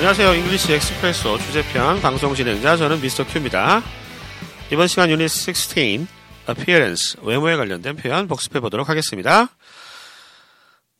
안녕하세요. English Expresso 주제편 방송 진행자 저는 Mr. Q입니다. 이번 시간 유닛 16 appearance 외모에 관련된 표현 복습해 보도록 하겠습니다.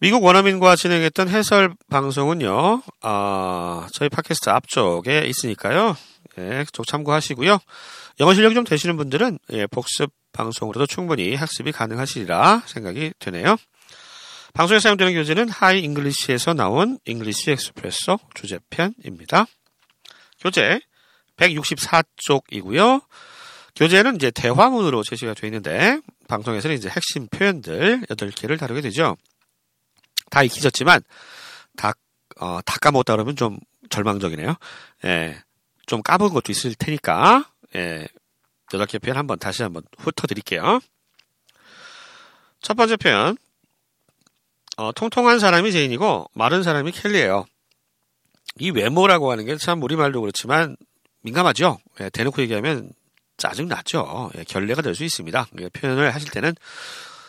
미국 원어민과 진행했던 해설 방송은요, 어, 저희 팟캐스트 앞쪽에 있으니까요, 예, 쪽 참고하시고요. 영어 실력이 좀 되시는 분들은 예, 복습 방송으로도 충분히 학습이 가능하시리라 생각이 되네요. 방송에 사용되는 교재는 Hi English에서 나온 English Expresso 주제편입니다. 교재 164쪽이고요. 교재는 이제 대화문으로 제시가 되어 있는데 방송에서는 이제 핵심 표현들 8개를 다루게 되죠. 다 익히셨지만 다, 어, 다 까먹었다 그러면 좀 절망적이네요. 예, 좀 까먹은 것도 있을 테니까 예, 8개 표현 한번 다시 한번 훑어드릴게요. 첫 번째 표현 어, 통통한 사람이 제인이고 마른 사람이 켈리예요. 이 외모라고 하는 게 참 우리말도 그렇지만 민감하죠. 예, 대놓고 얘기하면 짜증나죠. 예, 결례가 될 수 있습니다. 예, 표현을 하실 때는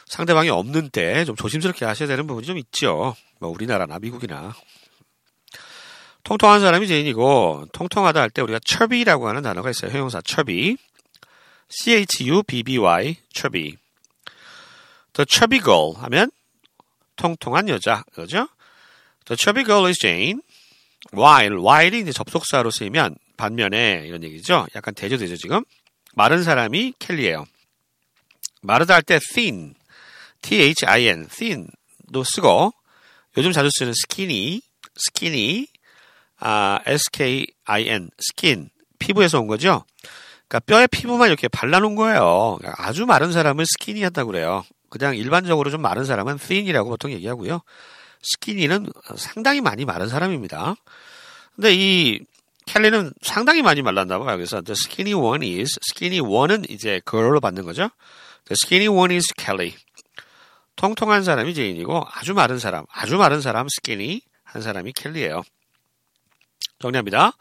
상대방이 없는 때 좀 조심스럽게 하셔야 되는 부분이 좀 있죠. 뭐 우리나라나 미국이나. 통통한 사람이 제인이고 통통하다 할 때 우리가 chubby라고 하는 단어가 있어요. 형용사 chubby. C-H-U-B-B-Y chubby. The chubby girl 하면 통통한 여자, 그죠? The chubby girl is Jane. while, while이 이제 접속사로 쓰이면 반면에 이런 얘기죠. 약간 대조되죠, 지금. 마른 사람이 켈리예요. 마르다 할 때 thin, t-h-i-n, thin도 쓰고 요즘 자주 쓰는 skinny, skinny, 아, s-k-i-n, skin, 피부에서 온 거죠. 그러니까 뼈에 피부만 이렇게 발라놓은 거예요. 그러니까 아주 마른 사람을 스키니 한다고 그래요. 그냥 일반적으로 좀 마른 사람은 thin이라고 보통 얘기하고요. 스키니는 상당히 많이 마른 사람입니다. 근데 이 켈리는 상당히 많이 말랐나 봐요. 그래서 the skinny one is skinny one은 이제 girl로 받는 거죠. The skinny one is Kelly. 통통한 사람이 제인이고 아주 마른 사람, 아주 마른 사람 skinny 한 사람이 켈리예요. 정리합니다.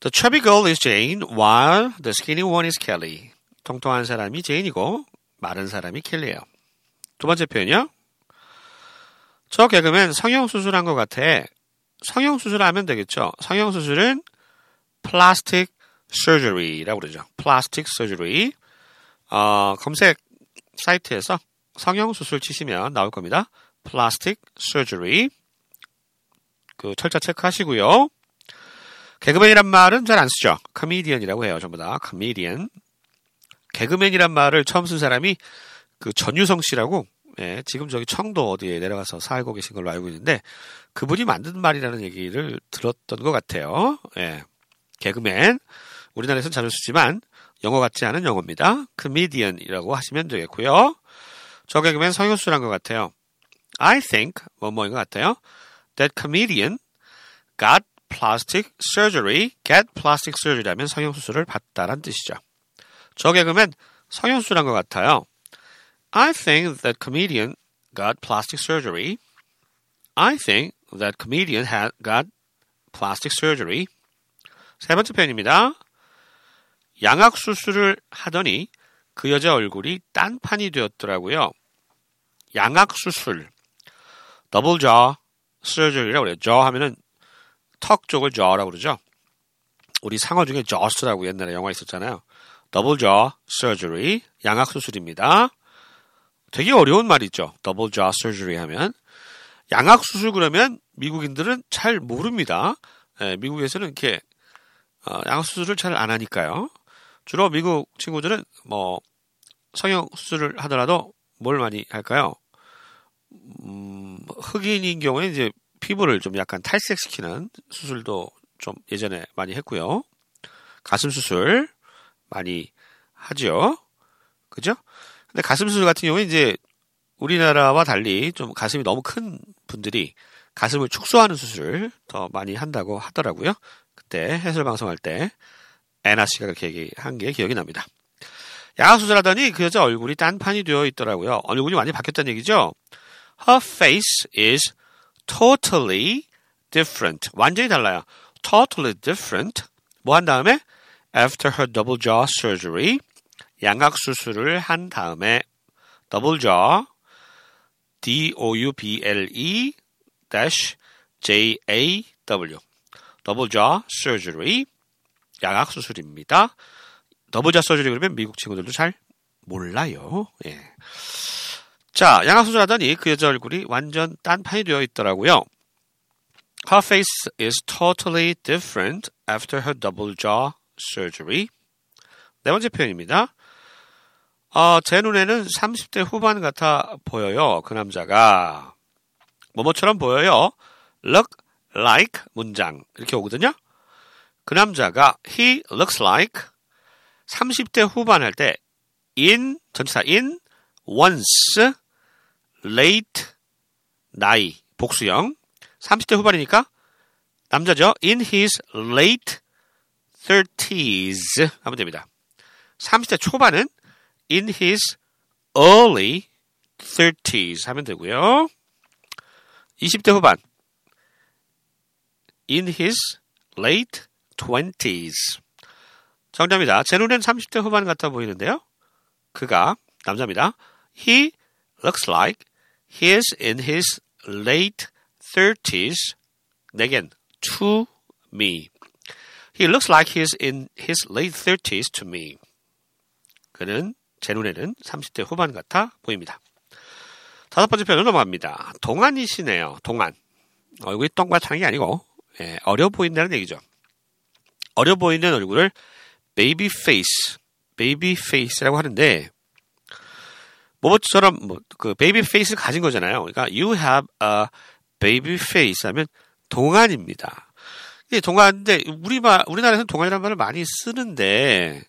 The chubby girl is Jane, while the skinny one is Kelly. 통통한 사람이 제인이고 마른 사람이 켈리예요. 두 번째 표현이요. 저 개그맨 성형수술한 것 같아. 성형수술하면 되겠죠. 성형수술은 plastic surgery라고 그러죠. plastic surgery. 어, 검색 사이트에서 성형수술 치시면 나올 겁니다. plastic surgery. 그 철자 체크하시고요. 개그맨이란 말은 잘 안 쓰죠. 코미디언이라고 해요. 전부 다 코미디언. 개그맨이란 말을 처음 쓴 사람이 그 전유성 씨라고 예, 지금 저기 청도 어디에 내려가서 살고 계신 걸로 알고 있는데 그분이 만든 말이라는 얘기를 들었던 것 같아요. 예, 개그맨 우리나라에서는 자주 쓰지만 영어 같지 않은 영어입니다. 코미디언이라고 하시면 되겠고요. 저 개그맨 성형수술한 것 같아요. I think 뭐뭐인 것 같아요. That comedian got plastic surgery. Get plastic surgery라면 성형수술을 받다란 뜻이죠. 저 개그맨 성형수술한 것 같아요. I think that comedian got plastic surgery. I think that comedian had got plastic surgery. 세 번째 표현입니다. 양악 수술을 하더니 그 여자 얼굴이 딴판이 되었더라고요. 양악 수술. double jaw surgery라고 그래요. jaw 하면은 턱 쪽을 jaw라고 그러죠. 우리 상어 중에 Jaws라고 옛날에 영화 있었잖아요. double jaw surgery 양악 수술입니다. 되게 어려운 말이죠. double jaw surgery 하면 양악 수술 그러면 미국인들은 잘 모릅니다. 예, 미국에서는 이렇게 어, 양악 수술을 잘 안 하니까요. 주로 미국 친구들은 뭐 성형 수술을 하더라도 뭘 많이 할까요? 음, 흑인인 경우에 이제 피부를 좀 약간 탈색시키는 수술도 좀 예전에 많이 했고요. 가슴 수술 많이 하죠. 그죠? 근데 가슴 수술 같은 경우에 이제 우리나라와 달리 좀 가슴이 너무 큰 분들이 가슴을 축소하는 수술을 더 많이 한다고 하더라고요. 그때 해설 방송할 때 애나 씨가 그렇게 얘기한 게 기억이 납니다. 양악 수술하더니 그 여자 얼굴이 딴판이 되어 있더라고요. 얼굴이 많이 바뀌었다는 얘기죠. Her face is totally different. 완전히 달라요. Totally different. 뭐 한 다음에 after her double jaw surgery 양악 수술을 한 다음에 jaw D O U B L E dash J A W 더블 자 surgery 양악 수술입니다. 더블 자 surgery 그러면 미국 친구들도 잘 몰라요. 예. 자, 양악 수술하더니 그 여자 얼굴이 완전 딴판이 되어 있더라고요. Her face is totally different after her double jaw surgery. 네 번째 표현입니다. 어, 제 눈에는 30대 후반 같아 보여요. 그 남자가. 뭐뭐처럼 보여요. look like 문장. 이렇게 오거든요. 그 남자가 he looks like 30대 후반 할 때 in 전치사 in once late 나이 복수형 30대 후반이니까 남자죠. in his late 30s 하면 됩니다. 30대 초반은 in his early 30s 하면 되고요. 20대 후반 in his late 20s 정답입니다. 제 눈엔 30대 후반 같아 보이는데요. 그가 남자입니다. He looks like he is in his late 30s. Again, to me. He looks like he is in his late 30s to me. 그는 제 눈에는 30대 후반 같아 보입니다. 다섯 번째 표현으로 넘어갑니다. 동안이시네요. 동안. 얼굴이 똥같은 게 아니고 예, 어려 보인다는 얘기죠. 어려 보이는 얼굴을 baby face, baby face라고 하는데 뭐처럼 뭐그 baby face를 가진 거잖아요. 그러니까 you have a baby face 하면 동안입니다. 이게 동안인데 우리 말 우리나라에서는 동안이라는 말을 많이 쓰는데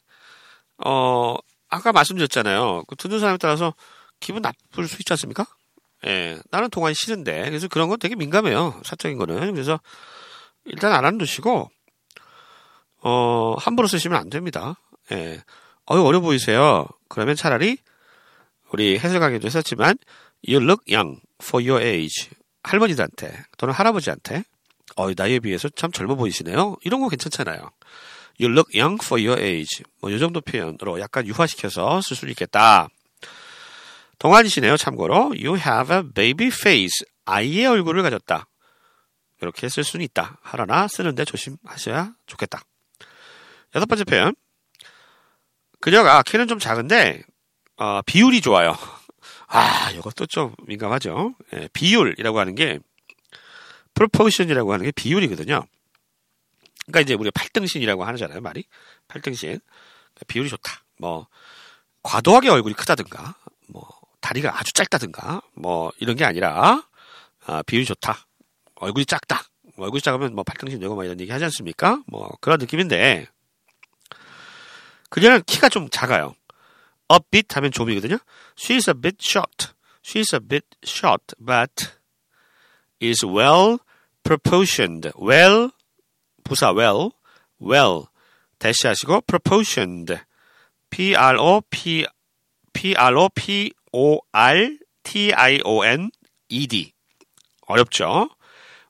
어 아까 말씀드렸잖아요. 그 듣는 사람에 따라서 기분 나쁠 수 있지 않습니까? 예, 나는 동안이 싫은데 그래서 그런 건 되게 민감해요. 사적인 거는 그래서 일단 알아두시고 어 함부로 쓰시면 안 됩니다. 예, 어유 어려 보이세요. 그러면 차라리 우리 해설 강의도 했었지만 you look young for your age 할머니들한테 또는 할아버지한테 어 나이에 비해서 참 젊어 보이시네요. 이런 거 괜찮잖아요. You look young for your age. 뭐, 이 정도 표현으로 약간 유화시켜서 쓸 수 있겠다. 동안이시네요, 참고로. You have a baby face. 아이의 얼굴을 가졌다. 이렇게 쓸 수는 있다. 하러나 쓰는데 조심하셔야 좋겠다. 여섯 번째 표현. 그녀가 키는 좀 작은데, 어, 비율이 좋아요. 아, 이것도 좀 민감하죠. 예, 비율이라고 하는 게, proportion이라고 하는 게 비율이거든요. 그러니까 이제 우리가 팔등신이라고 하잖아요, 말이. 팔등신. 그러니까 비율이 좋다. 뭐, 과도하게 얼굴이 크다든가, 뭐, 다리가 아주 짧다든가, 뭐, 이런 게 아니라, 아, 비율이 좋다. 얼굴이 작다. 얼굴이 작으면 뭐 팔등신 되고 막 이런 얘기 하지 않습니까? 뭐, 그런 느낌인데, 그녀는 키가 좀 작아요. bit 하면 좀이거든요. She's a bit short. She's a bit short, but is well proportioned. well 부사 well, well 대시 하시고 proportioned, p r o p p r o p o r t i o n e d 어렵죠?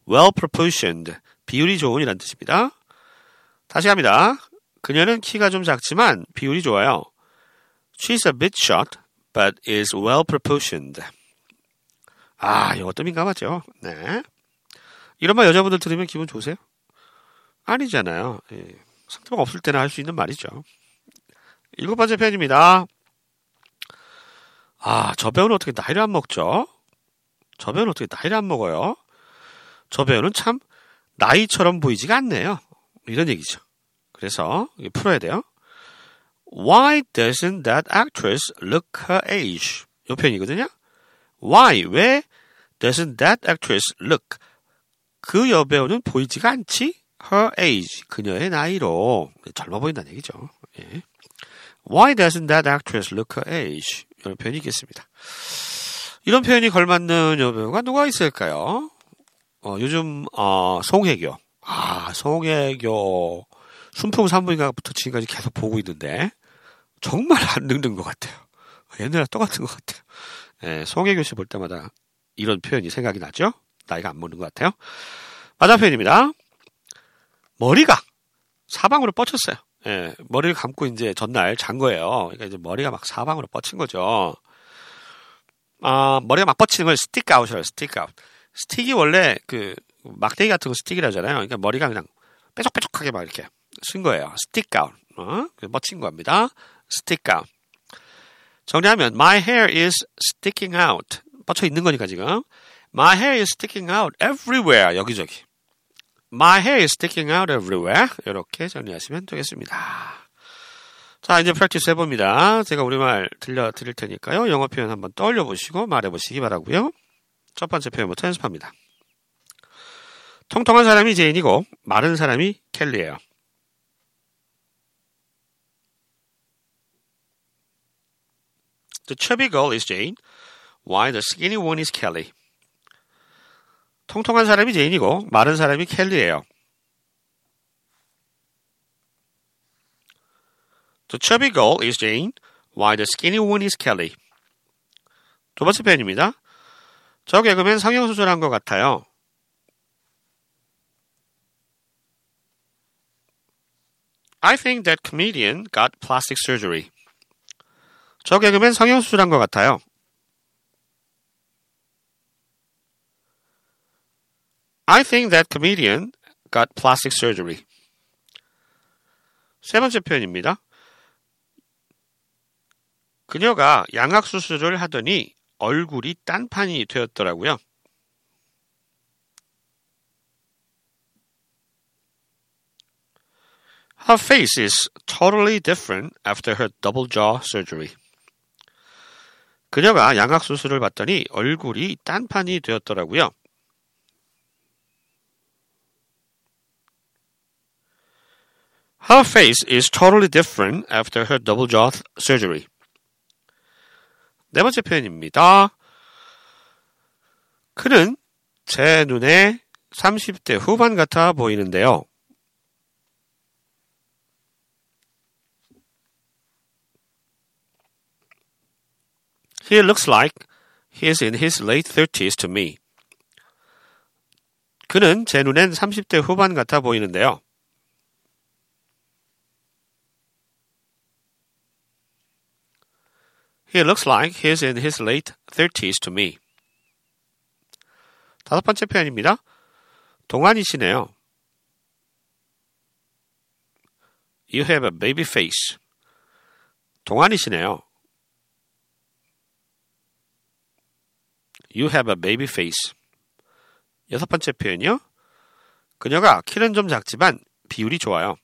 well proportioned 비율이 좋은이란 뜻입니다. 다시 합니다. 그녀는 키가 좀 작지만 비율이 좋아요. She's a bit short, but is well proportioned. 아, 이것도 민감하죠. 네. 이런 말 여자분들 들으면 기분 좋으세요? 아니잖아요. 예. 상대방 없을 때나 할 수 있는 말이죠. 일곱 번째 편입니다. 아, 저 배우는 어떻게 나이를 안 먹죠? 저 배우는 어떻게 나이를 안 먹어요? 저 배우는 참 나이처럼 보이지가 않네요. 이런 얘기죠. 그래서 풀어야 돼요. Why doesn't that actress look her age? 이 표현이거든요. Why? 왜 doesn't that actress look? 그 여배우는 보이지가 않지? Her age. 그녀의 나이로. 젊어 보인다는 얘기죠. 예. Why doesn't that actress look her age? 이런 표현이 있겠습니다. 이런 표현이 걸맞는 여배우가 누가 있을까요? 어, 요즘, 어, 송혜교. 아, 송혜교. 순풍 산부인과부터 지금까지 계속 보고 있는데, 정말 안 늙는 것 같아요. 옛날에 똑같은 것 같아요. 예, 송혜교 씨 볼 때마다 이런 표현이 생각이 나죠? 나이가 안 먹는 것 같아요. 맞아 표현입니다. 머리가 사방으로 뻗쳤어요. 예, 머리를 감고 이제 전날 잔 거예요. 그러니까 이제 머리가 막 사방으로 뻗친 거죠. 아, 머리가 막 뻗치는 걸 stick out이라고 stick out. stick이 원래 그 막대기 같은 거 stick이라잖아요. 그러니까 머리가 그냥 뾰족뾰족하게 막 이렇게 선 거예요. stick out. 어? 멋진 겁니다. stick out. 정리하면 my hair is sticking out. 뻗쳐 있는 거니까 지금. My hair is sticking out everywhere. 여기저기. My hair is sticking out everywhere. 이렇게 정리하시면 되겠습니다. 자, 이제 프랙티스 해봅니다. 제가 우리말 들려드릴 테니까요. 영어 표현 한번 떠올려 보시고 말해 보시기 바라고요. 첫 번째 표현부터 연습합니다. 통통한 사람이 제인이고 마른 사람이 켈리예요. The chubby girl is Jane, while the skinny one is Kelly. 통통한 사람이 제인이고 마른 사람이 켈리예요. The chubby girl is Jane, while the skinny one is Kelly. 두 번째 표현입니다. 저 개그맨 성형수술한 것 같아요. I think that comedian got plastic surgery. 저 개그맨 성형 수술한 것 같아요. I think that comedian got plastic surgery. 세 번째 표현입니다. 그녀가 양악 수술을 하더니 얼굴이 딴판이 되었더라고요. Her face is totally different after her double jaw surgery. 그녀가 양악 수술을 받더니 얼굴이 딴판이 되었더라고요. Her face is totally different after her double jaw surgery. 네 번째 표현입니다. 그는 제 눈에 30대 후반 같아 보이는데요. He looks like he is in his late 30s to me. 그는 제 눈엔 30대 후반 같아 보이는데요. He looks like he's in his late 30s to me. 다섯 번째 표현입니다. 동안이시네요. You have a baby face. 동안이시네요. You have a baby face. 여섯 번째 표현이요. 그녀가 키는 좀 작지만 비율이 좋아요.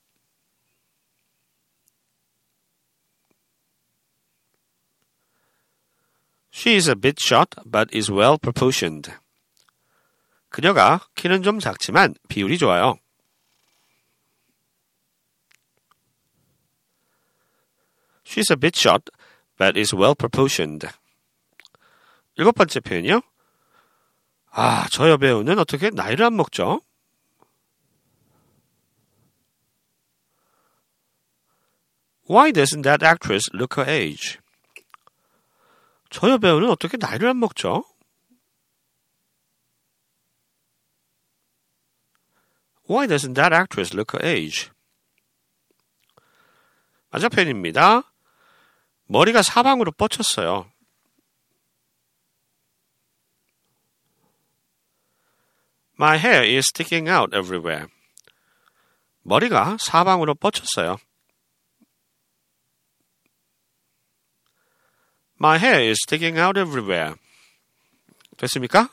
She is a bit short, but is well proportioned. 그녀가 키는 좀 작지만 비율이 좋아요. She's a bit short, but is well proportioned. 일곱 번째 표현이요. 아, 저 여배우는 어떻게 나이를 안 먹죠? Why doesn't that actress look her age? 저 여배우는 어떻게 나이를 안 먹죠? Why doesn't that actress look her age? 표현입니다. 머리가 사방으로 뻗쳤어요. My hair is sticking out everywhere. 머리가 사방으로 뻗쳤어요. My hair is sticking out everywhere. 됐습니까?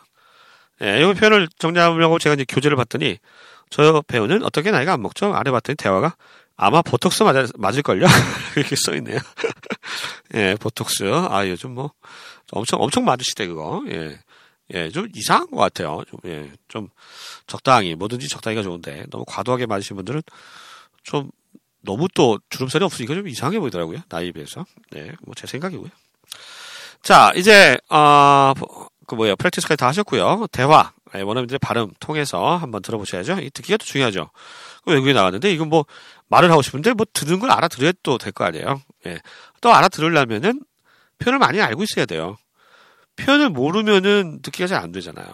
예, 이 표현을 정리하려고 제가 이제 교재를 봤더니 저 배우는 어떻게 나이가 안 먹죠? 아래 봤더니 대화가 아마 보톡스 맞을, 맞을걸요? 이렇게 써있네요. 예, 보톡스. 아, 요즘 뭐, 엄청, 엄청 맞으시대, 그거. 예. 예, 좀 이상한 것 같아요. 좀, 예, 좀 적당히, 뭐든지 적당히가 좋은데, 너무 과도하게 맞으신 분들은 좀 너무 또 주름살이 없으니까 좀 이상해 보이더라고요. 나이에 비해서. 네, 뭐 제 생각이고요. 자, 이제, 어, 그 뭐야, 프랙티스까지 다 하셨고요. 대화, 예, 원어민들의 발음 통해서 한번 들어보셔야죠. 이 듣기가 또 중요하죠. 외국에 나갔는데, 이건 뭐, 말을 하고 싶은데, 뭐, 듣는 걸 알아들어야 또 될 거 아니에요. 예. 또 알아들으려면은, 표현을 많이 알고 있어야 돼요. 표현을 모르면은 듣기가 잘 안 되잖아요.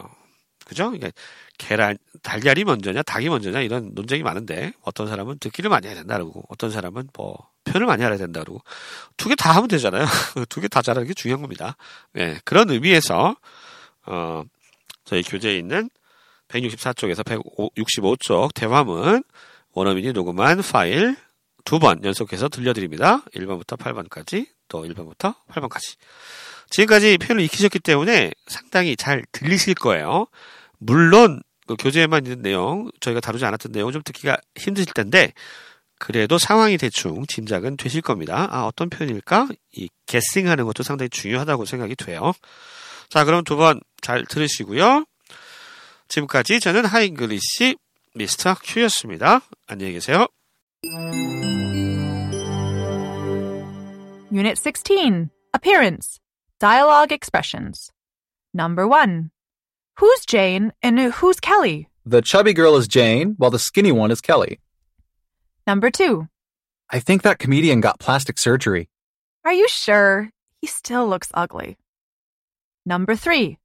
그죠? 그러니까 계란, 달걀이 먼저냐, 닭이 먼저냐, 이런 논쟁이 많은데, 어떤 사람은 듣기를 많이 해야 된다, 그러고, 어떤 사람은 뭐, 표현을 많이 알아야 된다, 그러고, 두 개 다 하면 되잖아요. 두 개 다 잘하는 게 중요한 겁니다. 네, 그런 의미에서, 어, 저희 교재에 있는 164쪽에서 165쪽 대화문 원어민이 녹음한 파일 두 번 연속해서 들려드립니다. 1번부터 8번까지, 또 1번부터 8번까지. 지금까지 표현을 익히셨기 때문에 상당히 잘 들리실 거예요. 물론 그 교재에만 있는 내용, 저희가 다루지 않았던 내용 좀 듣기가 힘드실 텐데 그래도 상황이 대충 짐작은 되실 겁니다. 아, 어떤 표현일까? 이 게싱하는 것도 상당히 중요하다고 생각이 돼요. 자, 그럼 두 번 잘 들으시고요. 지금까지 저는 하잉글리시 미스터 큐였습니다. 안녕히 계세요. Unit 16 Appearance Dialogue Expressions. Number 1. Who's Jane and who's Kelly? The chubby girl is Jane, while the skinny one is Kelly. Number 2. I think that comedian got plastic surgery. Are you sure? He still looks ugly. Number 3.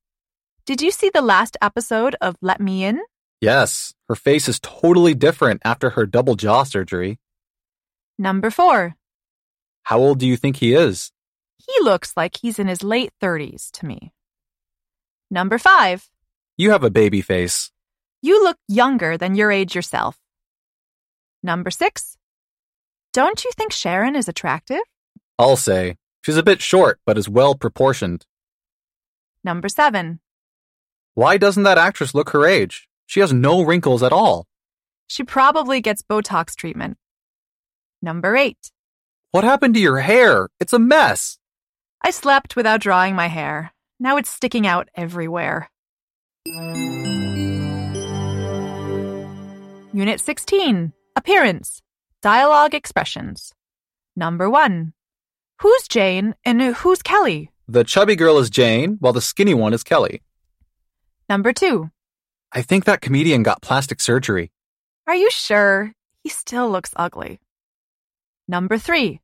Did you see the last episode of Let Me In? Yes, her face is totally different after her double jaw surgery. Number 4. How old do you think he is? He looks like he's in his late 30s to me. Number 5. You have a baby face. You look younger than your age yourself. Number 6. Don't you think Sharon is attractive? I'll say. She's a bit short, but is well proportioned. Number 7. Why doesn't that actress look her age? She has no wrinkles at all. She probably gets Botox treatment. Number 8. What happened to your hair? It's a mess. I slept without drying my hair. Now it's sticking out everywhere. Unit 16 Appearance Dialogue Expressions. Number 1. Who's Jane and who's Kelly? The chubby girl is Jane, while the skinny one is Kelly. Number 2. I think that comedian got plastic surgery. Are you sure? He still looks ugly. Number 3.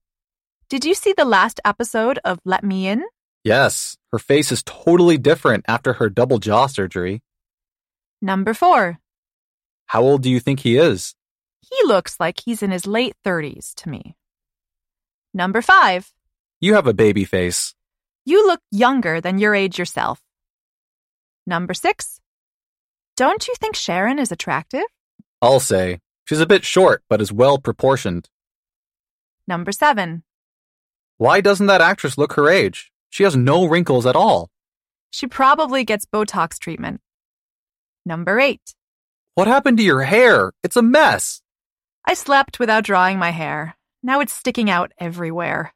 Did you see the last episode of Let Me In? Yes, her face is totally different after her double jaw surgery. Number 4. How old do you think he is? He looks like he's in his late 30s to me. Number 5. You have a baby face. You look younger than your age yourself. Number 6. Don't you think Sharon is attractive? I'll say. She's a bit short, but is well proportioned. Number 7. Why doesn't that actress look her age? She has no wrinkles at all. She probably gets Botox treatment. Number 8. What happened to your hair? It's a mess. I slept without drying my hair. Now it's sticking out everywhere.